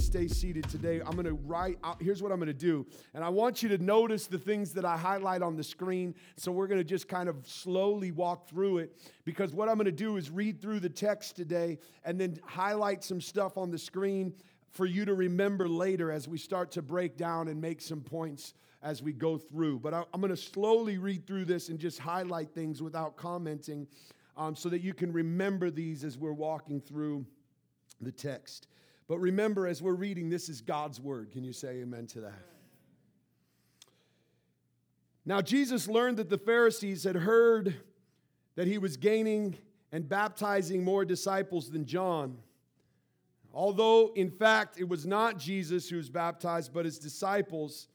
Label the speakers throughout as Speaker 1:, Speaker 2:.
Speaker 1: stay seated today. I'm going to write out, here's what I'm going to do. And I want you to notice the things that I highlight on the screen. So we're going to just kind of slowly walk through it because what I'm going to do is read through the text today and then highlight some stuff on the screen for you to remember later as we start to break down and make some points as we go through. But I, I'm going to slowly read through this and just highlight things without commenting um, so that you can remember these as we're walking through the text. But remember, as we're reading, this is God's word. Can you say amen to that? Now, Jesus learned that the Pharisees had heard that he was gaining and baptizing more disciples than John. Although, in fact, it was not Jesus who was baptized, but his disciples.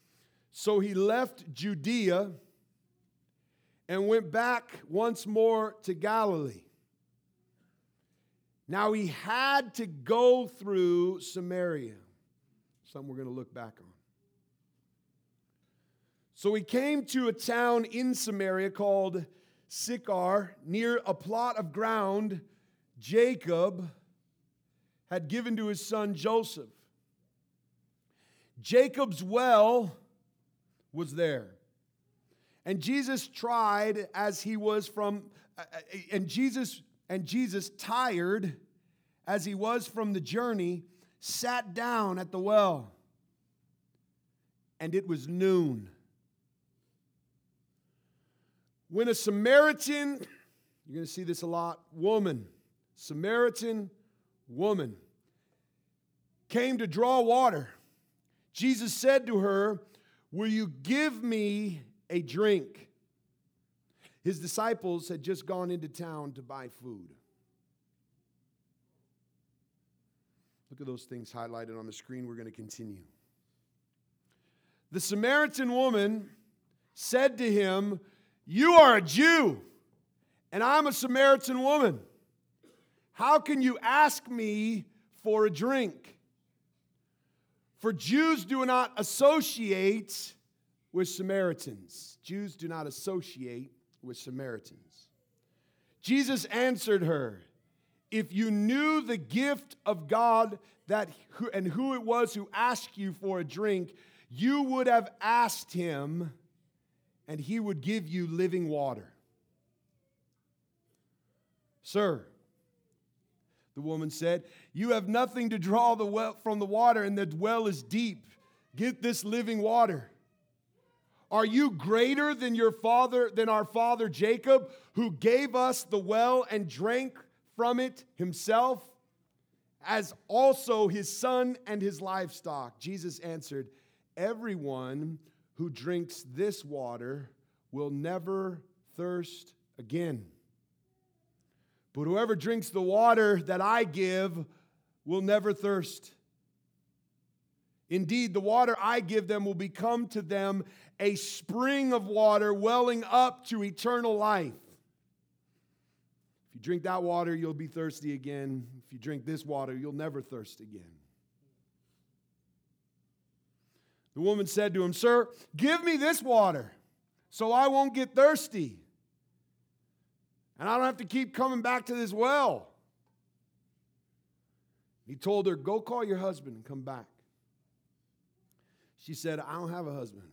Speaker 1: So he left Judea and went back once more to Galilee. Now he had to go through Samaria, something we're going to look back on. So he came to a town in Samaria called Sychar, near a plot of ground Jacob had given to his son Joseph. Jacob's well was there. And Jesus tried as he was from, uh, uh, and Jesus, and Jesus, tired as he was from the journey, sat down at the well. And it was noon. When a Samaritan, you're going to see this a lot, woman, Samaritan woman, came to draw water, Jesus said to her, Will you give me a drink? His disciples had just gone into town to buy food. Look at those things highlighted on the screen. We're going to continue. The Samaritan woman said to him, You are a Jew, and I'm a Samaritan woman. How can you ask me for a drink? For Jews do not associate with Samaritans. Jews do not associate with Samaritans. Jesus answered her, If you knew the gift of God that and who it was who asked you for a drink, you would have asked him, and he would give you living water. Sir, the woman said, You have nothing to draw the well from the water, and the well is deep. Get this living water. Are you greater than your father, than our father Jacob, who gave us the well and drank from it himself, as also his son and his livestock? Jesus answered, Everyone who drinks this water will never thirst again. But whoever drinks the water that I give will never thirst. Indeed, the water I give them will become to them a spring of water welling up to eternal life. If you drink that water, you'll be thirsty again. If you drink this water, you'll never thirst again. The woman said to him, Sir, give me this water so I won't get thirsty. And I don't have to keep coming back to this well. He told her, Go call your husband and come back. She said, I don't have a husband.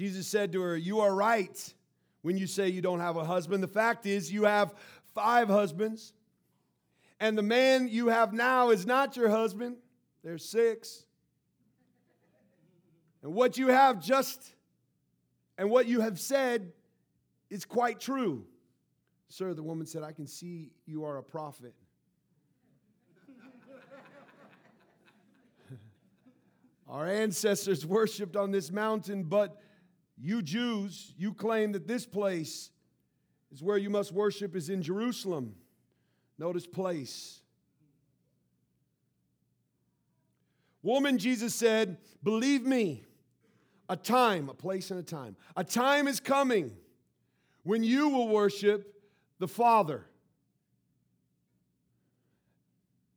Speaker 1: Jesus said to her, You are right when you say you don't have a husband. The fact is, you have five husbands, and the man you have now is not your husband. There's six. And what you have just, and what you have said is quite true. Sir, the woman said, I can see you are a prophet. Our ancestors worshiped on this mountain, but you Jews, you claim that this place is where you must worship is in Jerusalem. Notice place. Woman, Jesus said, believe me, a time, a place and a time. A time is coming when you will worship the Father.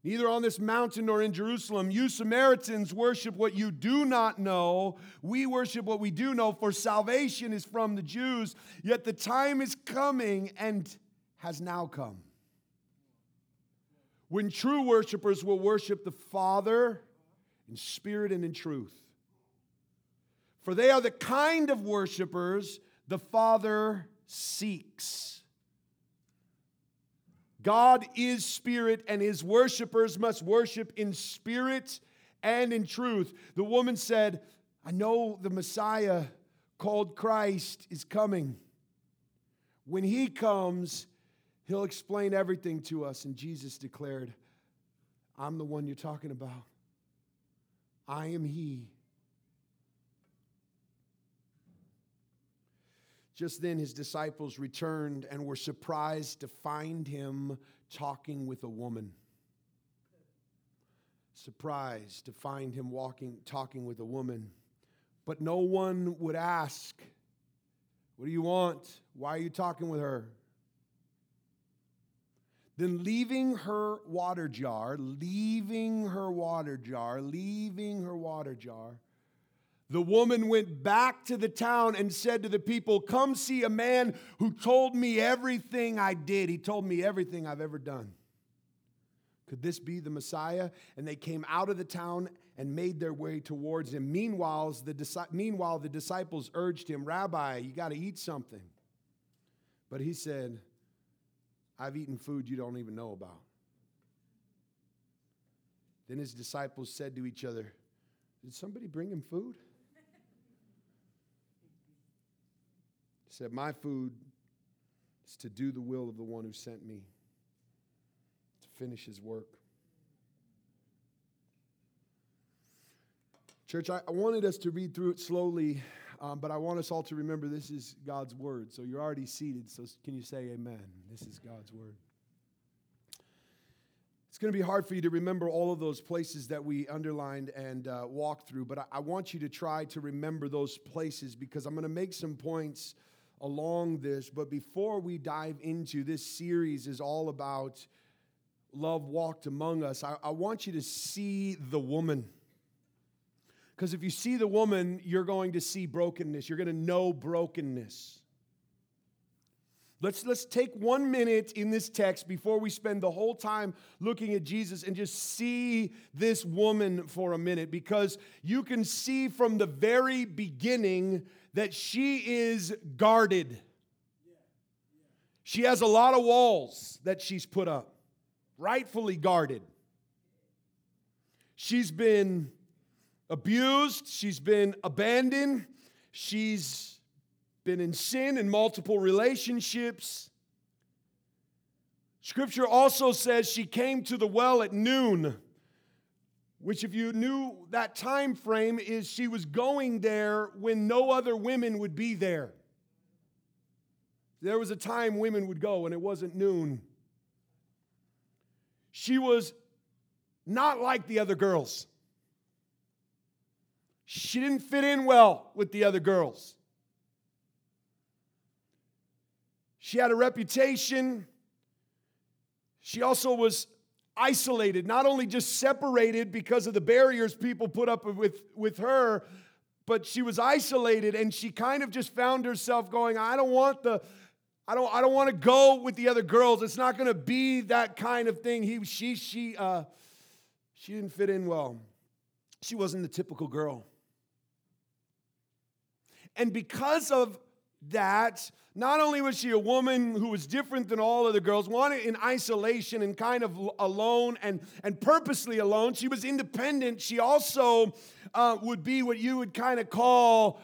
Speaker 1: Neither on this mountain nor in Jerusalem. You Samaritans worship what you do not know. We worship what we do know, for salvation is from the Jews. Yet the time is coming and has now come when true worshipers will worship the Father in spirit and in truth. For they are the kind of worshipers the Father seeks. God is spirit, and his worshipers must worship in spirit and in truth. The woman said, I know the Messiah called Christ is coming. When he comes, he'll explain everything to us. And Jesus declared, I'm the one you're talking about. I am he. Just then, his disciples returned and were surprised to find him talking with a woman. Surprised to find him walking, talking with a woman. But no one would ask, What do you want? Why are you talking with her? Then, leaving her water jar, leaving her water jar, leaving her water jar, the woman went back to the town and said to the people, Come see a man who told me everything I did. He told me everything I've ever done. Could this be the Messiah? And they came out of the town and made their way towards him. Meanwhile, the, meanwhile, the disciples urged him, Rabbi, you got to eat something. But he said, I've eaten food you don't even know about. Then his disciples said to each other, Did somebody bring him food? Said, My food is to do the will of the one who sent me, to finish his work. Church, I, wanted us to read through it slowly, um, but I want us all to remember this is God's word. So you're already seated, so can you say amen? This is God's word. It's going to be hard for you to remember all of those places that we underlined and uh, walked through, but I, I want you to try to remember those places because I'm going to make some points along this. But before we dive into this series, is all about love walked among us. I, I want you to see the woman. Because if you see the woman, you're going to see brokenness. You're going to know brokenness. Let's, let's take one minute in this text before we spend the whole time looking at Jesus and just see this woman for a minute because you can see from the very beginning that she is guarded. She has a lot of walls that she's put up, rightfully guarded. She's been abused, she's been abandoned, she's been in sin in multiple relationships. Scripture also says she came to the well at noon which if you knew that time frame is she was going there when no other women would be there. There was a time women would go and it wasn't noon. She was not like the other girls. She didn't fit in well with the other girls. She had a reputation. She also was isolated, not only just separated because of the barriers people put up with, with her, but she was isolated and she kind of just found herself going, I don't want the. I don't, I don't want to go with the other girls. It's not going to be that kind of thing. He, she, she, uh, she didn't fit in well. She wasn't the typical girl. And because of that not only was she a woman who was different than all other girls, wanted in isolation and kind of alone and, and purposely alone, she was independent. She also uh, would be what you would kind of call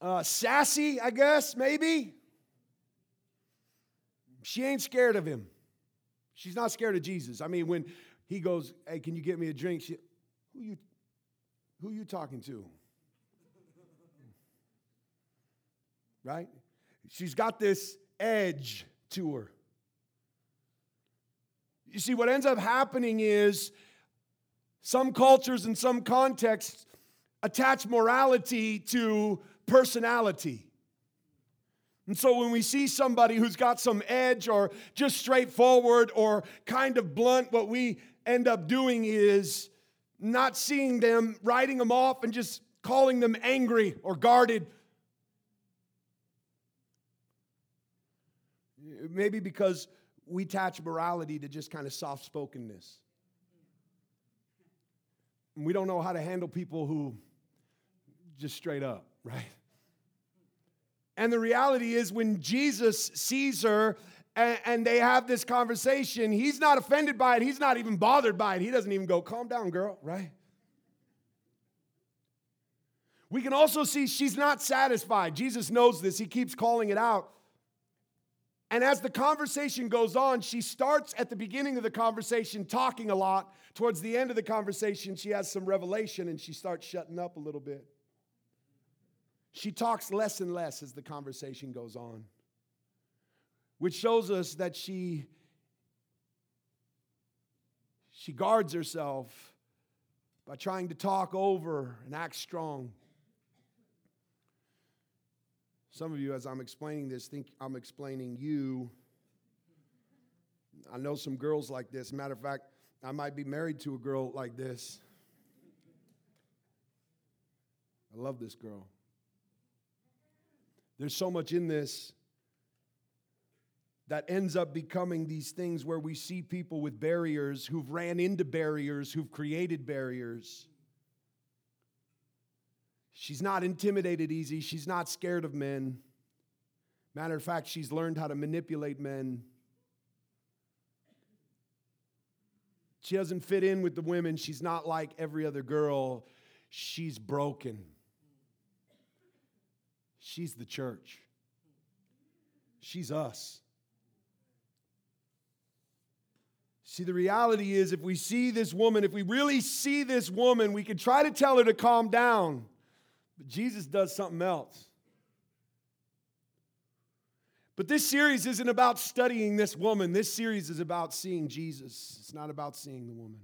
Speaker 1: uh, sassy, I guess, maybe. She ain't scared of him. She's not scared of Jesus. I mean, when he goes, Hey, can you get me a drink? She, who you who you talking to? Right? She's got this edge to her. You see, what ends up happening is some cultures and some contexts attach morality to personality. And so when we see somebody who's got some edge or just straightforward or kind of blunt, what we end up doing is not seeing them, writing them off, and just calling them angry or guarded. Maybe because we attach morality to just kind of soft spokenness. We don't know how to handle people who just straight up, right? And the reality is, when Jesus sees her and, and, they have this conversation, he's not offended by it. He's not even bothered by it. He doesn't even go, Calm down, girl, right? We can also see she's not satisfied. Jesus knows this, he keeps calling it out. And as the conversation goes on, she starts at the beginning of the conversation talking a lot. Towards the end of the conversation, she has some revelation and she starts shutting up a little bit. She talks less and less as the conversation goes on, which shows us that she she guards herself by trying to talk over and act strong. Some of you, as I'm explaining this, think I'm explaining you. I know some girls like this. Matter of fact, I might be married to a girl like this. I love this girl. There's so much in this that ends up becoming these things where we see people with barriers who've ran into barriers, who've created barriers. She's not intimidated easy. She's not scared of men. Matter of fact, she's learned how to manipulate men. She doesn't fit in with the women. She's not like every other girl. She's broken. She's the church. She's us. See, the reality is, if we see this woman, if we really see this woman, we can try to tell her to calm down. But Jesus does something else. But this series isn't about studying this woman. This series is about seeing Jesus. It's not about seeing the woman.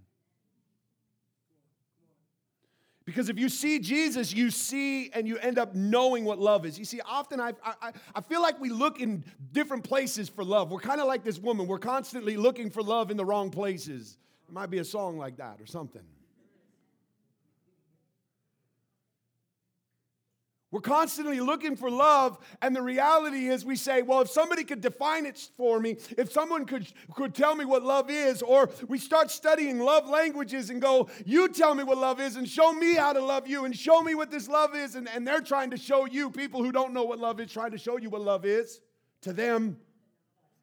Speaker 1: Because if you see Jesus, you see and you end up knowing what love is. You see, often I, I, I feel like we look in different places for love. We're kind of like this woman. We're constantly looking for love in the wrong places. There might be a song like that or something. We're constantly looking for love, and the reality is we say, well, if somebody could define it for me, if someone could, could tell me what love is, or we start studying love languages and go, you tell me what love is and show me how to love you and show me what this love is. And, and they're trying to show you, people who don't know what love is, trying to show you what love is to them.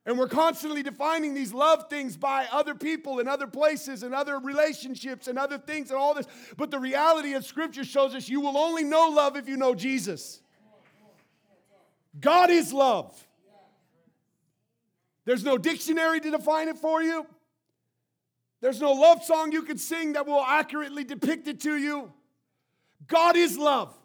Speaker 1: And we're constantly defining these love things by other people and other places and other relationships and other things and all this. But the reality of Scripture shows us you will only know love if you know Jesus. God is love. There's no dictionary to define it for you. There's no love song you can sing that will accurately depict it to you. God is love.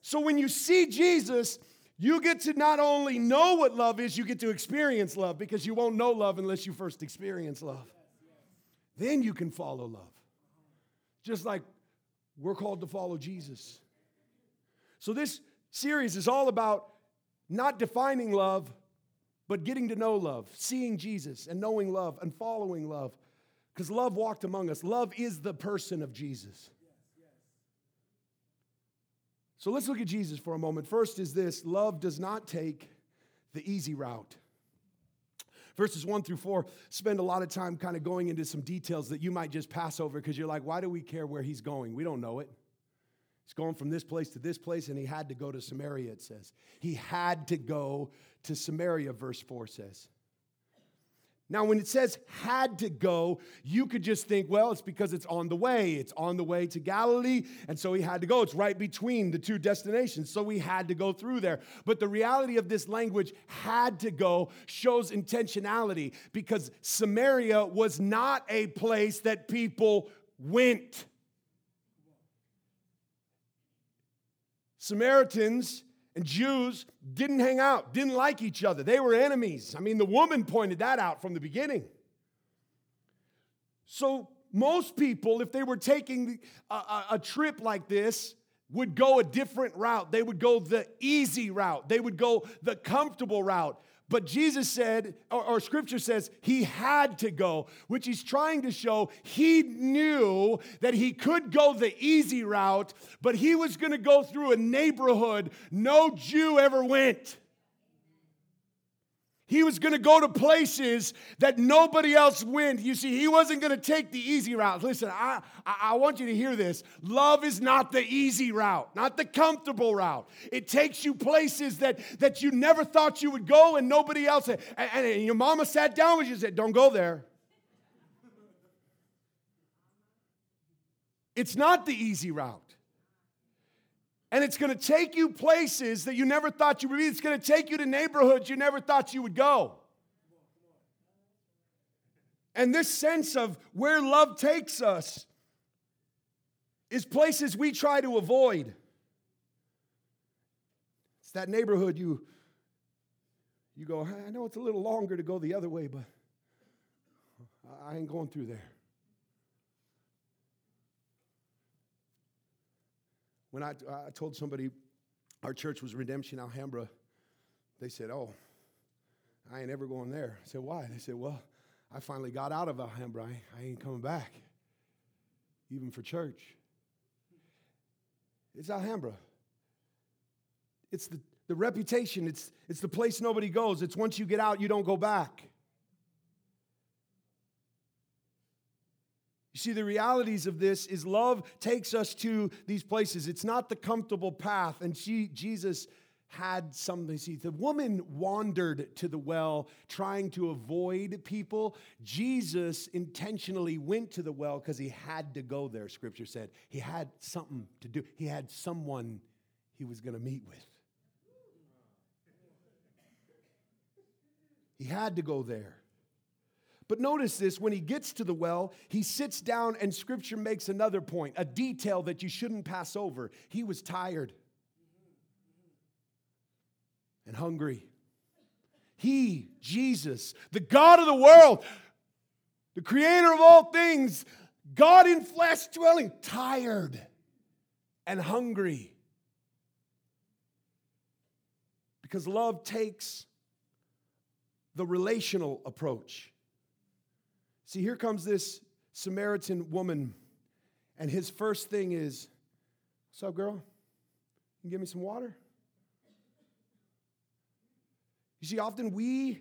Speaker 1: So when you see Jesus, you get to not only know what love is, you get to experience love because you won't know love unless you first experience love. Then you can follow love. Just like we're called to follow Jesus. So, this series is all about not defining love, but getting to know love, seeing Jesus and knowing love and following love. Because love walked among us. Love is the person of Jesus. So let's look at Jesus for a moment. First is this love does not take the easy route. Verses one through four spend a lot of time kind of going into some details that you might just pass over because you're like, why do we care where he's going? We don't know it. He's going from this place to this place, and he had to go to Samaria, it says. He had to go to Samaria, verse 4 says. Now, when it says had to go, you could just think, well, it's because it's on the way. It's on the way to Galilee, and so he had to go. It's right between the two destinations, so he had to go through there. But the reality of this language, had to go, shows intentionality because Samaria was not a place that people went. Samaritans and Jews didn't hang out, didn't like each other. They were enemies. I mean, the woman pointed that out from the beginning. So, most people, if they were taking a, a, a, trip like this, would go a different route. They would go the easy route, they would go the comfortable route. But Jesus said, or, or, scripture says, he had to go, which he's trying to show he knew that he could go the easy route, but he was going to go through a neighborhood no Jew ever went. He was going to go to places that nobody else went. You see, he wasn't going to take the easy route. Listen, I, I want you to hear this. Love is not the easy route, not the comfortable route. It takes you places that, that you never thought you would go and nobody else. And, and your mama sat down with you and said, Don't go there. It's not the easy route. And it's going to take you places that you never thought you would be. It's going to take you to neighborhoods you never thought you would go. And this sense of where love takes us is places we try to avoid. It's that neighborhood you you go, I know it's a little longer to go the other way, but I ain't going through there. When I, I told somebody our church was Redemption Alhambra, they said, Oh, I ain't ever going there. I said, Why? They said, Well, I finally got out of Alhambra. I, I ain't coming back, even for church. It's Alhambra. It's the, the reputation, it's, it's the place nobody goes. It's once you get out, you don't go back. You see, the realities of this is love takes us to these places. It's not the comfortable path. And she, Jesus had something. See, the woman wandered to the well trying to avoid people. Jesus intentionally went to the well because he had to go there, scripture said. He had something to do, he had someone he was going to meet with. He had to go there. But notice this when he gets to the well, he sits down, and scripture makes another point, a detail that you shouldn't pass over. He was tired and hungry. He, Jesus, the God of the world, the creator of all things, God in flesh dwelling, tired and hungry. Because love takes the relational approach. See, here comes this Samaritan woman, and his first thing is, What's up, girl? You give me some water? You see, often we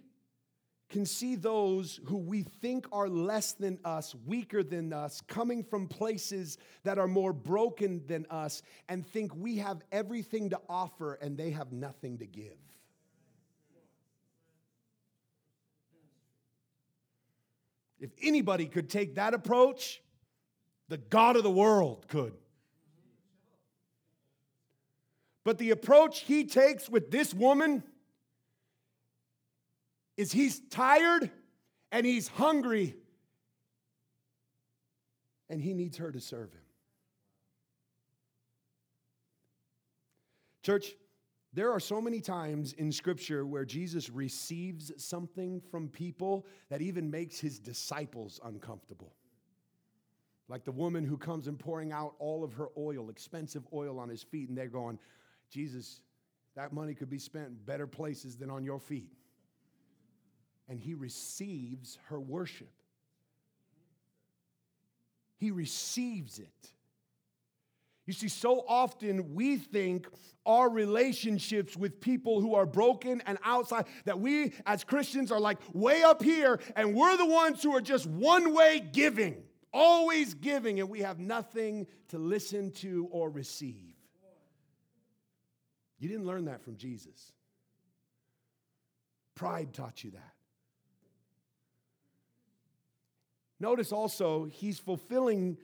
Speaker 1: can see those who we think are less than us, weaker than us, coming from places that are more broken than us, and think we have everything to offer and they have nothing to give. If anybody could take that approach, the God of the world could. But the approach he takes with this woman is he's tired and he's hungry and he needs her to serve him. Church, there are so many times in Scripture where Jesus receives something from people that even makes his disciples uncomfortable. Like the woman who comes and pouring out all of her oil, expensive oil on his feet, and they're going, Jesus, that money could be spent in better places than on your feet. And he receives her worship. He receives it. You see, so often we think our relationships with people who are broken and outside, that we as Christians are like way up here, and we're the ones who are just one way giving, always giving, and we have nothing to listen to or receive. You didn't learn that from Jesus. Pride taught you that. Notice also, he's fulfilling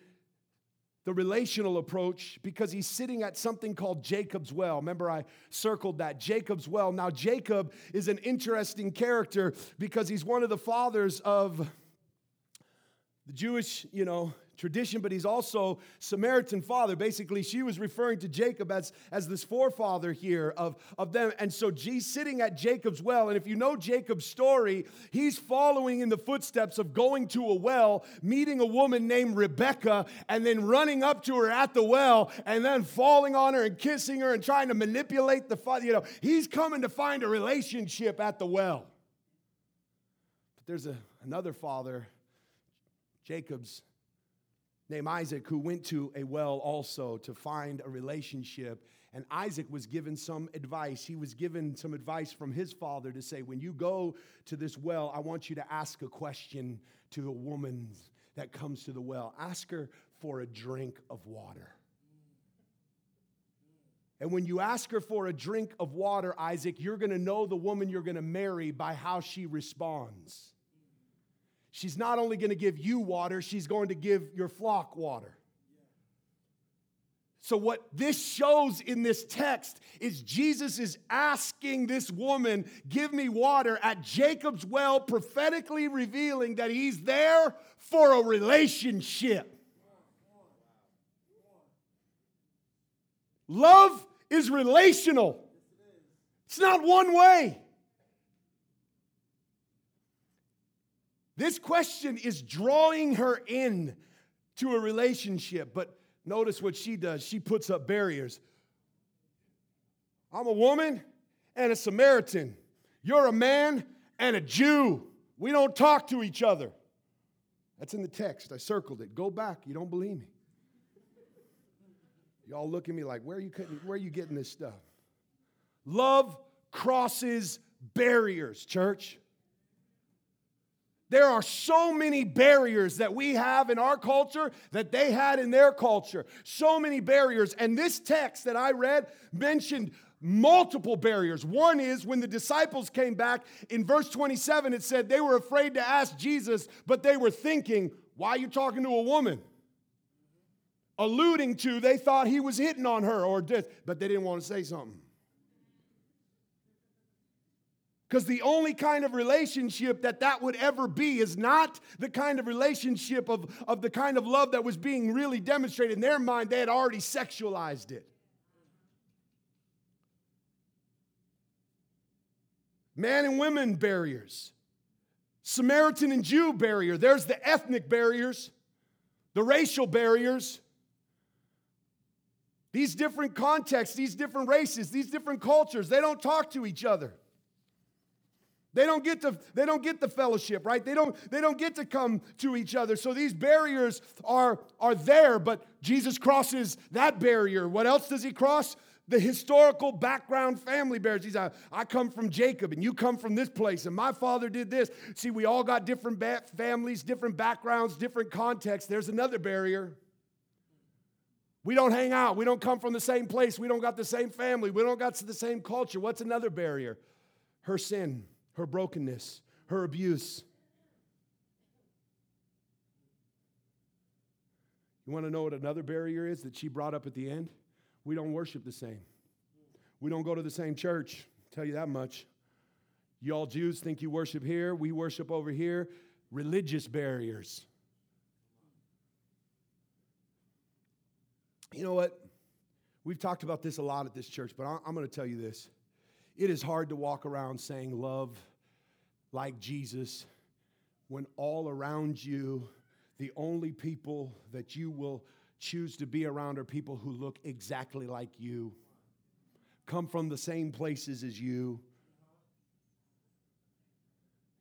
Speaker 1: the relational approach because he's sitting at something called Jacob's well. Remember, I circled that Jacob's well. Now, Jacob is an interesting character because he's one of the fathers of the Jewish, you know, tradition, but he's also Samaritan father. Basically, she was referring to Jacob as, as this forefather here of, of them. And so she's sitting at Jacob's well. And if you know Jacob's story, he's following in the footsteps of going to a well, meeting a woman named Rebecca, and then running up to her at the well, and then falling on her and kissing her and trying to manipulate the father. You know, he's coming to find a relationship at the well. But there's a, another father, Jacob's named Isaac, who went to a well also to find a relationship. And Isaac was given some advice. He was given some advice from his father to say, when you go to this well, I want you to ask a question to a woman that comes to the well. Ask her for a drink of water. And when you ask her for a drink of water, Isaac, you're going to know the woman you're going to marry by how she responds. She's not only going to give you water, she's going to give your flock water. So, what this shows in this text is Jesus is asking this woman, Give me water at Jacob's well, prophetically revealing that he's there for a relationship. Love is relational, it's not one way. This question is drawing her in to a relationship, but notice what she does. She puts up barriers. I'm a woman and a Samaritan. You're a man and a Jew. We don't talk to each other. That's in the text. I circled it. Go back. You don't believe me. Y'all look at me like, where are you, where are you getting this stuff? Love crosses barriers, church. There are so many barriers that we have in our culture that they had in their culture. So many barriers. And this text that I read mentioned multiple barriers. One is when the disciples came back in verse 27, it said they were afraid to ask Jesus, but they were thinking, why are you talking to a woman? Alluding to they thought he was hitting on her or this, but they didn't want to say something. Because the only kind of relationship that that would ever be is not the kind of relationship of, of the kind of love that was being really demonstrated. In their mind, they had already sexualized it. Man and women barriers, Samaritan and Jew barrier. There's the ethnic barriers, the racial barriers. These different contexts, these different races, these different cultures, they don't talk to each other. They don't get to they don't get the fellowship, right? They don't they don't get to come to each other. So these barriers are are there, but Jesus crosses that barrier. What else does he cross? The historical background family barriers. He's like, I come from Jacob and you come from this place and my father did this. See, we all got different ba- families, different backgrounds, different contexts. There's another barrier. We don't hang out. We don't come from the same place. We don't got the same family. We don't got the same culture. What's another barrier? Her sin her brokenness, her abuse. You want to know what another barrier is that she brought up at the end? We don't worship the same. We don't go to the same church. I'll tell you that much. Y'all Jews think you worship here, we worship over here. Religious barriers. You know what? We've talked about this a lot at this church, but I'm going to tell you this. It is hard to walk around saying love like Jesus when all around you, the only people that you will choose to be around are people who look exactly like you, come from the same places as you,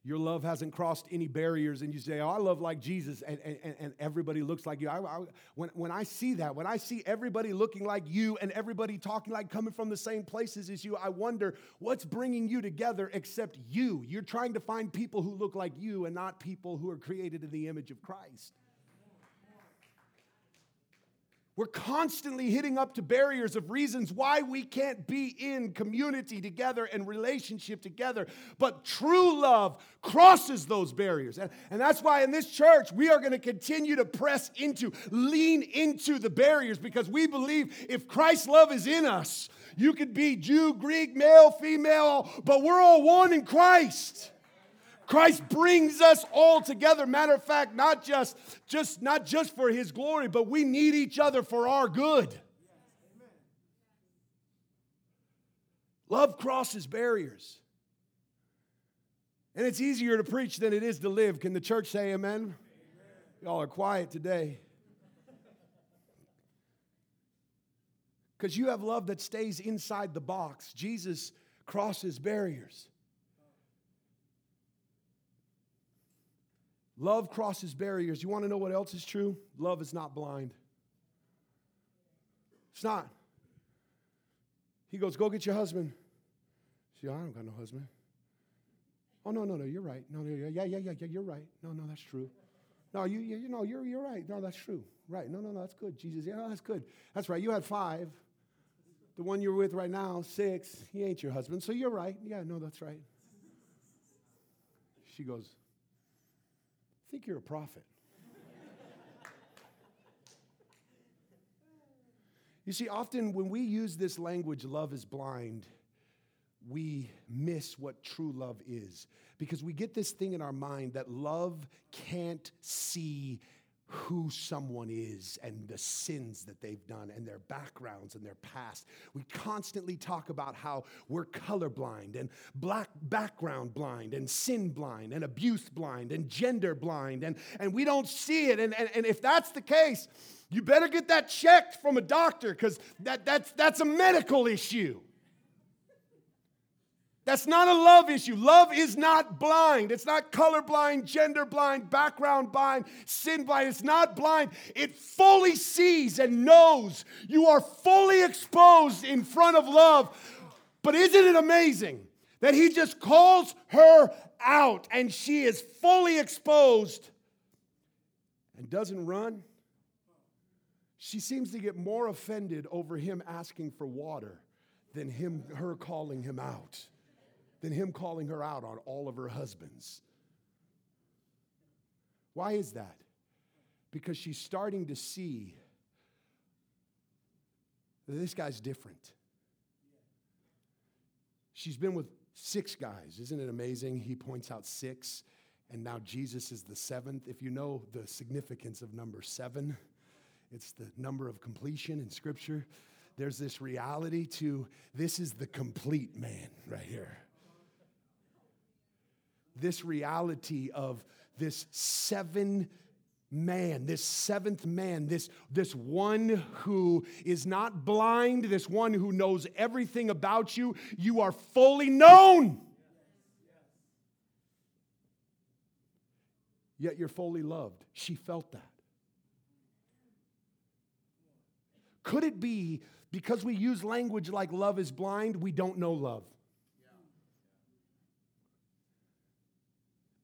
Speaker 1: your love hasn't crossed any barriers, and you say, Oh, I love like Jesus, and, and, and everybody looks like you. I, I, when, when I see that, when I see everybody looking like you and everybody talking like coming from the same places as you, I wonder what's bringing you together except you. You're trying to find people who look like you and not people who are created in the image of Christ. We're constantly hitting up to barriers of reasons why we can't be in community together and relationship together. But true love crosses those barriers. And, and that's why in this church, we are going to continue to press into, lean into the barriers because we believe if Christ's love is in us, you could be Jew, Greek, male, female, but we're all one in Christ. Christ brings us all together. Matter of fact, not just, just, not just for his glory, but we need each other for our good. Love crosses barriers. And it's easier to preach than it is to live. Can the church say amen? amen. Y'all are quiet today. Because you have love that stays inside the box. Jesus crosses barriers. Love crosses barriers. You want to know what else is true? Love is not blind. It's not. He goes, Go get your husband. She goes, I don't got no husband. Oh, no, no, no, you're right. No, no, yeah, yeah, yeah, yeah, you're right. No, no, that's true. No, you, you, you know, you're, you're right. No, that's true. Right. No, no, no, that's good. Jesus, yeah, that's good. That's right. You had five. The one you're with right now, six. He ain't your husband. So you're right. Yeah, no, that's right. She goes, I think you're a prophet. you see, often when we use this language, love is blind, we miss what true love is because we get this thing in our mind that love can't see who someone is and the sins that they've done and their backgrounds and their past. We constantly talk about how we're colorblind and black background blind and sin blind and abuse blind and gender blind and, and we don't see it. And, and, and if that's the case, you better get that checked from a doctor because that, that's, that's a medical issue. That's not a love issue. Love is not blind. It's not color blind, gender blind, background blind, sin blind. It's not blind. It fully sees and knows. You are fully exposed in front of love. But isn't it amazing that he just calls her out and she is fully exposed and doesn't run? She seems to get more offended over him asking for water than him her calling him out than him calling her out on all of her husbands. Why is that? Because she's starting to see that this guy's different. She's been with six guys. Isn't it amazing? He points out six, and now Jesus is the seventh. If you know the significance of number seven, it's the number of completion in Scripture. There's this reality to this is the complete man right here this reality of this seven man, this seventh man, this, this one who is not blind, this one who knows everything about you. You are fully known. Yet you're fully loved. She felt that. Could it be because we use language like love is blind, we don't know love?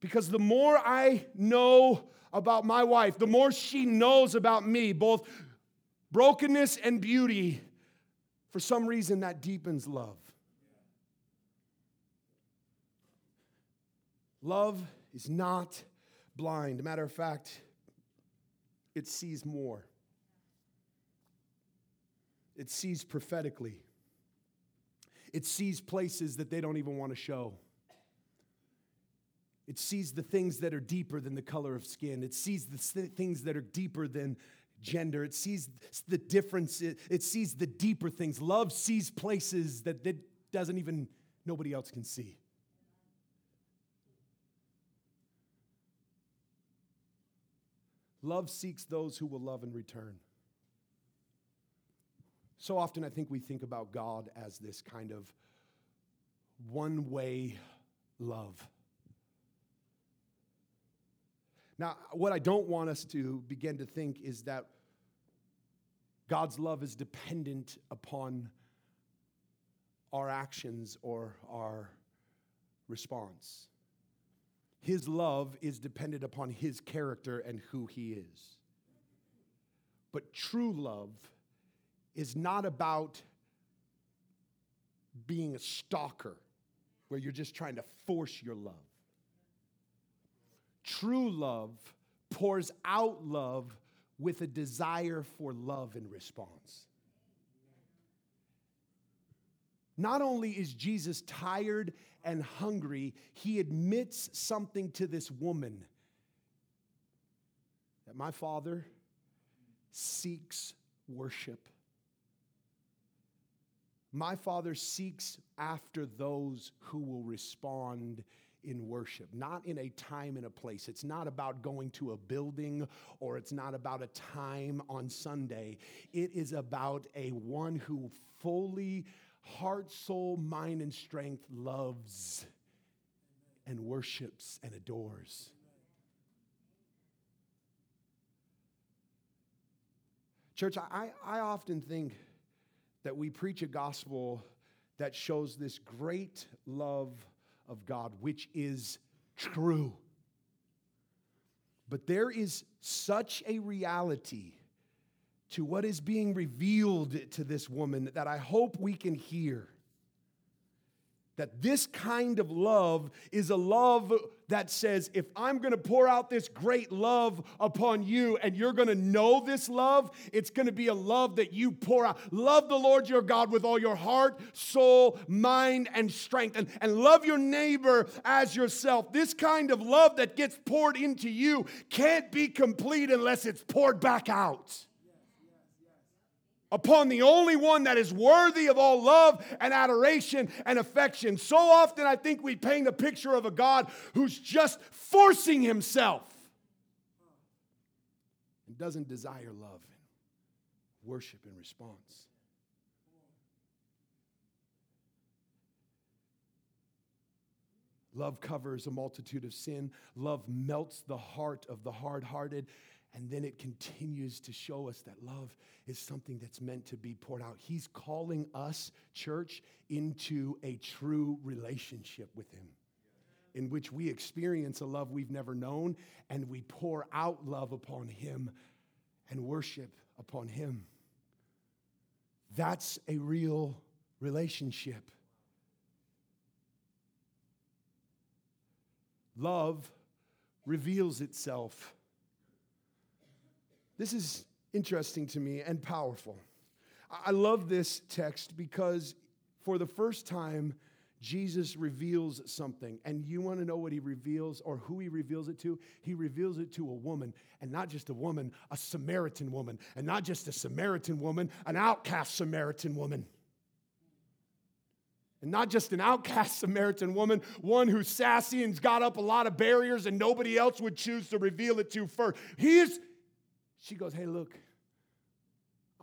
Speaker 1: Because the more I know about my wife, the more she knows about me, both brokenness and beauty, for some reason that deepens love. Love is not blind. Matter of fact, it sees more. It sees prophetically. It sees places that they don't even want to show. It sees the things that are deeper than the color of skin. It sees the things that are deeper than gender. It sees the difference. It, it sees the deeper things. Love sees places that, it doesn't even nobody else can see. Love seeks those who will love in return. So often, I think we think about God as this kind of one way love. Now, what I don't want us to begin to think is that God's love is dependent upon our actions or our response. His love is dependent upon His character and who He is. But true love is not about being a stalker where you're just trying to force your love. True love pours out love with a desire for love in response. Not only is Jesus tired and hungry, he admits something to this woman that my father seeks worship. My father seeks after those who will respond in worship, not in a time and a place. It's not about going to a building or it's not about a time on Sunday. It is about a one who fully, heart, soul, mind, and strength loves and worships and adores. Church, I, I often think that we preach a gospel that shows this great love of God, which is true. But there is such a reality to what is being revealed to this woman that I hope we can hear. That this kind of love is a love that says, if I'm gonna pour out this great love upon you and you're gonna know this love, it's gonna be a love that you pour out. Love the Lord your God with all your heart, soul, mind, and strength, and, and love your neighbor as yourself. This kind of love that gets poured into you can't be complete unless it's poured back out upon the only one that is worthy of all love and adoration and affection. So often, I think we paint a picture of a God who's just forcing himself and doesn't desire love and worship in response. Love covers a multitude of sin. Love melts the heart of the hard hearted. And then it continues to show us that love is something that's meant to be poured out. He's calling us, church, into a true relationship with Him in which we experience a love we've never known and we pour out love upon Him and worship upon Him. That's a real relationship. Love reveals itself this is interesting to me and powerful. I love this text because for the first time, Jesus reveals something. And you want to know what he reveals or who he reveals it to? He reveals it to a woman, and not just a woman, a Samaritan woman. And not just a Samaritan woman, an outcast Samaritan woman. And not just an outcast Samaritan woman, one who's sassy and's got up a lot of barriers and nobody else would choose to reveal it to first. He is she goes, Hey, look,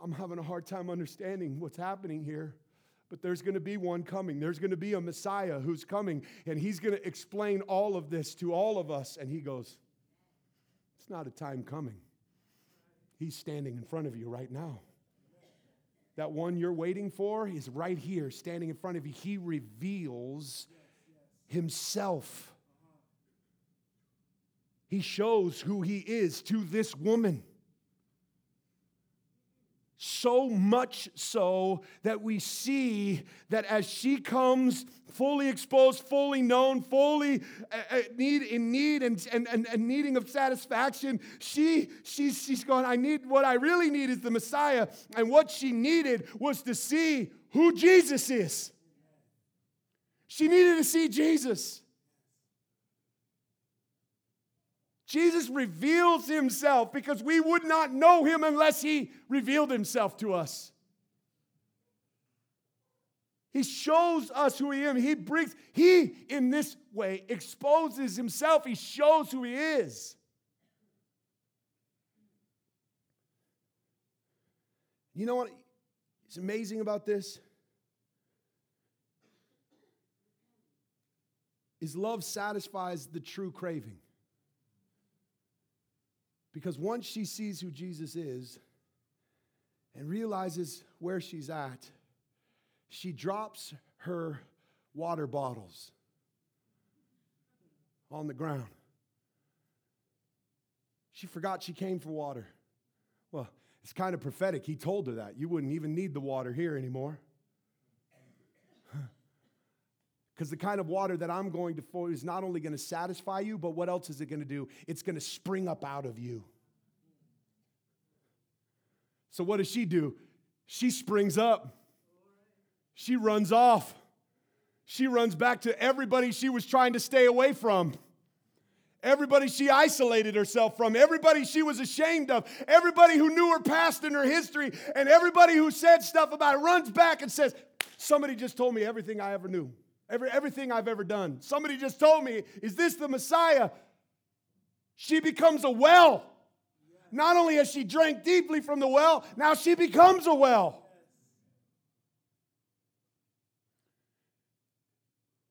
Speaker 1: I'm having a hard time understanding what's happening here. But there's going to be one coming. There's going to be a Messiah who's coming, and he's going to explain all of this to all of us. And he goes, It's not a time coming. He's standing in front of you right now. That one you're waiting for is right here, standing in front of you. He reveals himself, he shows who he is to this woman. So much so that we see that as she comes fully exposed, fully known, fully uh, uh, need, in need and, and, and, and needing of satisfaction, she, she's, she's going, I need, what I really need is the Messiah. And what she needed was to see who Jesus is. She needed to see Jesus. Jesus reveals himself because we would not know him unless he revealed himself to us. He shows us who he is. He brings, he in this way exposes himself. He shows who he is. You know what is amazing about this? Is love satisfies the true craving. Because once she sees who Jesus is and realizes where she's at, she drops her water bottles on the ground. She forgot she came for water. Well, it's kind of prophetic. He told her that. You wouldn't even need the water here anymore. Because the kind of water that I'm going to pour is not only going to satisfy you, but what else is it going to do? It's going to spring up out of you. So, what does she do? She springs up, she runs off, she runs back to everybody she was trying to stay away from. Everybody she isolated herself from, everybody she was ashamed of, everybody who knew her past and her history, and everybody who said stuff about it runs back and says, Somebody just told me everything I ever knew. Every, everything I've ever done. Somebody just told me, is this the Messiah? She becomes a well. Not only has she drank deeply from the well, now she becomes a well.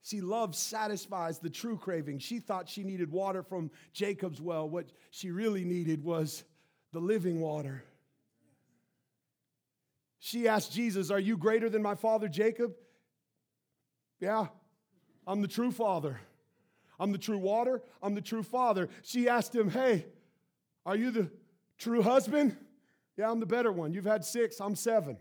Speaker 1: See, love satisfies the true craving. She thought she needed water from Jacob's well. What she really needed was the living water. she asked Jesus, Are you greater than my father Jacob? Yeah, I'm the true father. I'm the true water. I'm the true father. She asked him, Hey, are you the true husband? Yeah, I'm the better one. You've had six, I'm seven.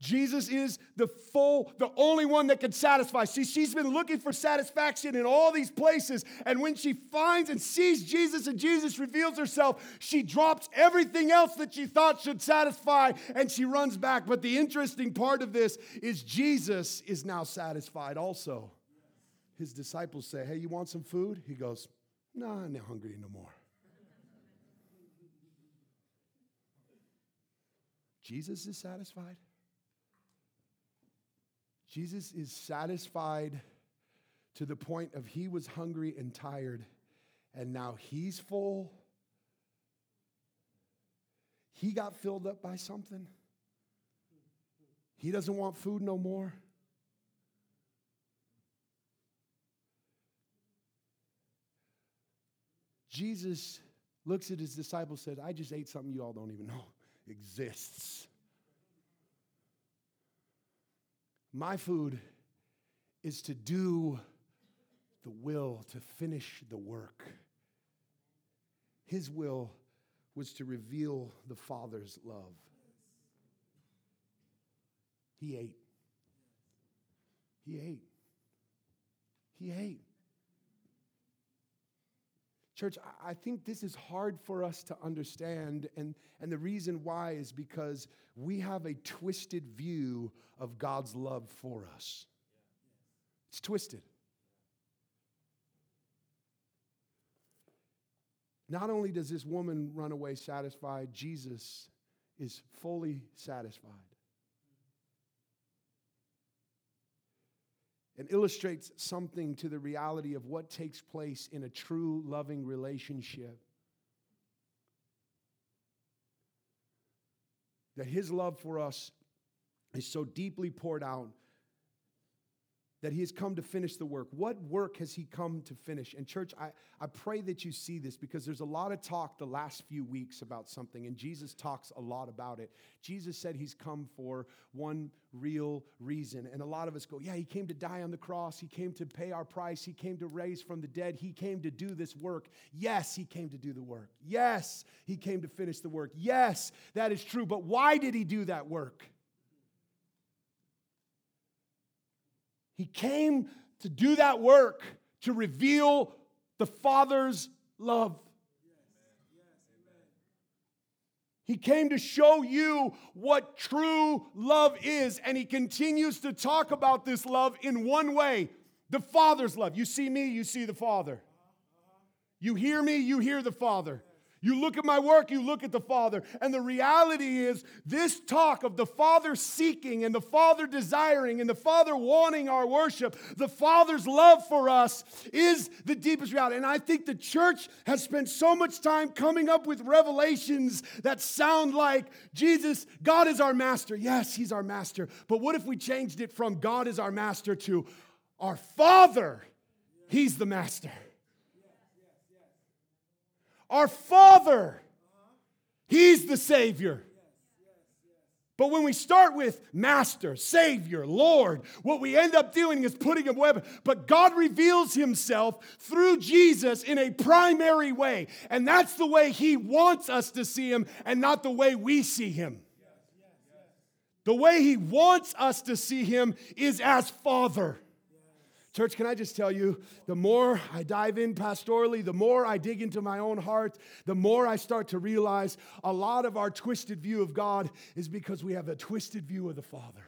Speaker 1: Jesus is the full, the only one that can satisfy. See, she's been looking for satisfaction in all these places. And when she finds and sees Jesus and Jesus reveals herself, she drops everything else that she thought should satisfy and she runs back. But the interesting part of this is Jesus is now satisfied also. His disciples say, Hey, you want some food? He goes, No, I'm not hungry no more. Jesus is satisfied. Jesus is satisfied to the point of he was hungry and tired, and now he's full. He got filled up by something. He doesn't want food no more. Jesus looks at his disciples said, I just ate something you all don't even know exists. My food is to do the will, to finish the work. His will was to reveal the Father's love. He ate. He ate. He ate. Church, I think this is hard for us to understand, and, and the reason why is because we have a twisted view of God's love for us. It's twisted. Not only does this woman run away satisfied, Jesus is fully satisfied. And illustrates something to the reality of what takes place in a true loving relationship. That his love for us is so deeply poured out that he has come to finish the work. What work has he come to finish? And, church, I, I pray that you see this because there's a lot of talk the last few weeks about something, and Jesus talks a lot about it. Jesus said he's come for one real reason. And a lot of us go, Yeah, he came to die on the cross, he came to pay our price, he came to raise from the dead, he came to do this work. Yes, he came to do the work. Yes, he came to finish the work. Yes, that is true. But why did he do that work? He came to do that work to reveal the Father's love. He came to show you what true love is, and he continues to talk about this love in one way the Father's love. You see me, you see the Father. You hear me, you hear the Father. You look at my work, you look at the Father. And the reality is, this talk of the Father seeking and the Father desiring and the Father wanting our worship, the Father's love for us is the deepest reality. And I think the church has spent so much time coming up with revelations that sound like Jesus, God is our master. Yes, He's our master. But what if we changed it from God is our master to our Father, He's the master? Our Father, He's the Savior. But when we start with Master, Savior, Lord, what we end up doing is putting a web. But God reveals Himself through Jesus in a primary way. And that's the way He wants us to see Him and not the way we see Him. The way He wants us to see Him is as Father. Church, can I just tell you, the more I dive in pastorally, the more I dig into my own heart, the more I start to realize a lot of our twisted view of God is because we have a twisted view of the Father.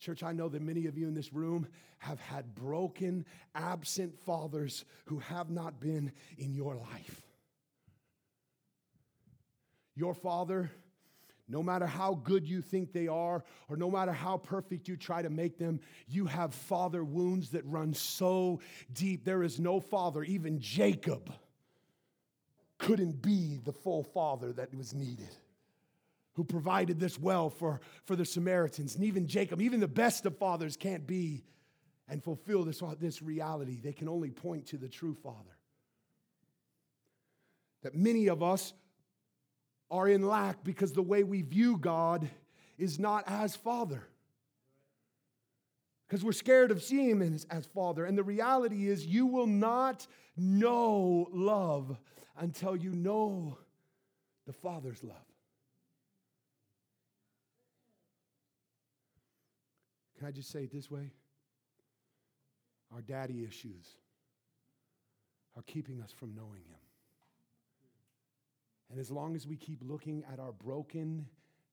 Speaker 1: Church, I know that many of you in this room have had broken, absent fathers who have not been in your life. Your father no matter how good you think they are, or no matter how perfect you try to make them, you have father wounds that run so deep. There is no father, even Jacob couldn't be the full father that was needed, who provided this well for, for the Samaritans. And even Jacob, even the best of fathers, can't be and fulfill this, this reality. They can only point to the true father. That many of us are in lack because the way we view God is not as Father. Because we're scared of seeing Him as, as Father. And the reality is, you will not know love until you know the Father's love. Can I just say it this way? Our daddy issues are keeping us from knowing Him. And as long as we keep looking at our broken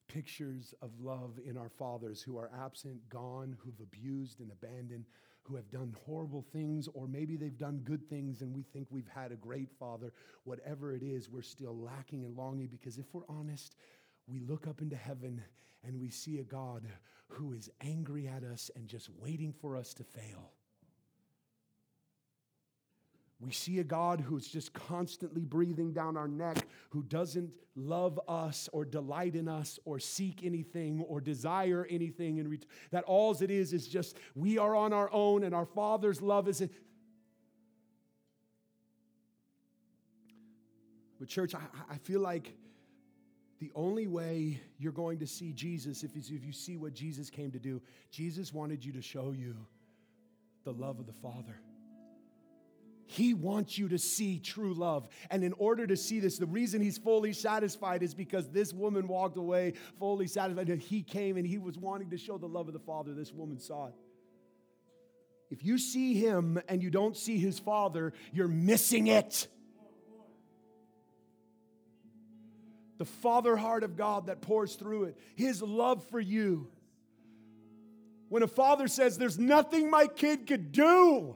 Speaker 1: pictures of love in our fathers who are absent, gone, who've abused and abandoned, who have done horrible things, or maybe they've done good things and we think we've had a great father, whatever it is, we're still lacking and longing because if we're honest, we look up into heaven and we see a God who is angry at us and just waiting for us to fail. We see a God who's just constantly breathing down our neck, who doesn't love us or delight in us or seek anything or desire anything. And ret- that all it is is just we are on our own and our Father's love is. But, church, I, I feel like the only way you're going to see Jesus if, if you see what Jesus came to do, Jesus wanted you to show you the love of the Father. He wants you to see true love. And in order to see this, the reason he's fully satisfied is because this woman walked away fully satisfied. He came and he was wanting to show the love of the Father. This woman saw it. If you see him and you don't see his Father, you're missing it. The Father heart of God that pours through it, his love for you. When a father says, There's nothing my kid could do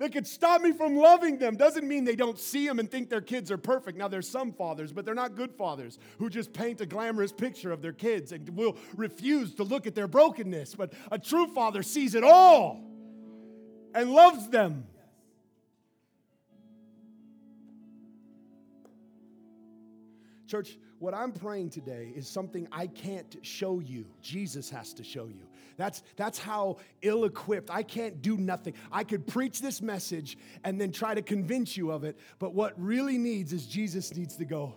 Speaker 1: that could stop me from loving them doesn't mean they don't see them and think their kids are perfect. Now, there's some fathers, but they're not good fathers who just paint a glamorous picture of their kids and will refuse to look at their brokenness. But a true father sees it all and loves them. Church, what I'm praying today is something I can't show you. Jesus has to show you. That's, that's how ill equipped. I can't do nothing. I could preach this message and then try to convince you of it, but what really needs is Jesus needs to go.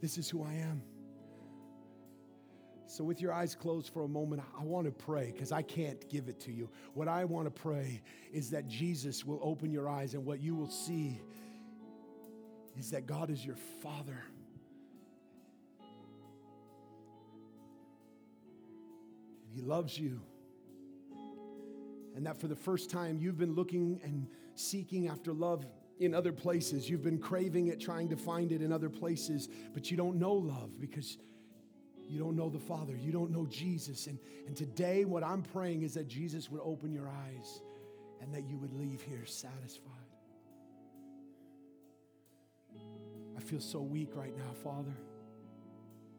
Speaker 1: This is who I am. So, with your eyes closed for a moment, I want to pray because I can't give it to you. What I want to pray is that Jesus will open your eyes, and what you will see is that God is your Father. And He loves you. And that for the first time, you've been looking and seeking after love in other places. You've been craving it, trying to find it in other places, but you don't know love because you don't know the Father. You don't know Jesus. And, and today, what I'm praying is that Jesus would open your eyes and that you would leave here satisfied. I feel so weak right now, Father.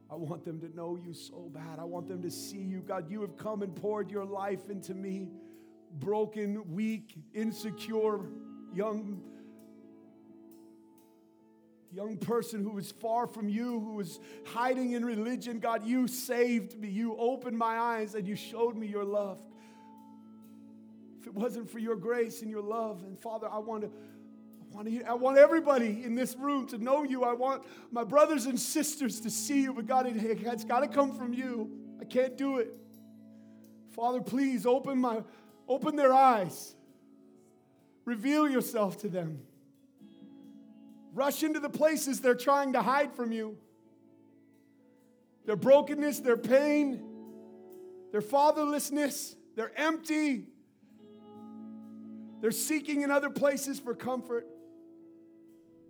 Speaker 1: I want them to know you so bad. I want them to see you. God, you have come and poured your life into me. Broken, weak, insecure, young young person who was far from you, who was hiding in religion. God, you saved me. You opened my eyes and you showed me your love. If it wasn't for your grace and your love, and Father, I want to want I want everybody in this room to know you. I want my brothers and sisters to see you, but God, it, it's got to come from you. I can't do it. Father, please open my open their eyes. Reveal yourself to them. Rush into the places they're trying to hide from you. Their brokenness, their pain, their fatherlessness, they're empty. They're seeking in other places for comfort.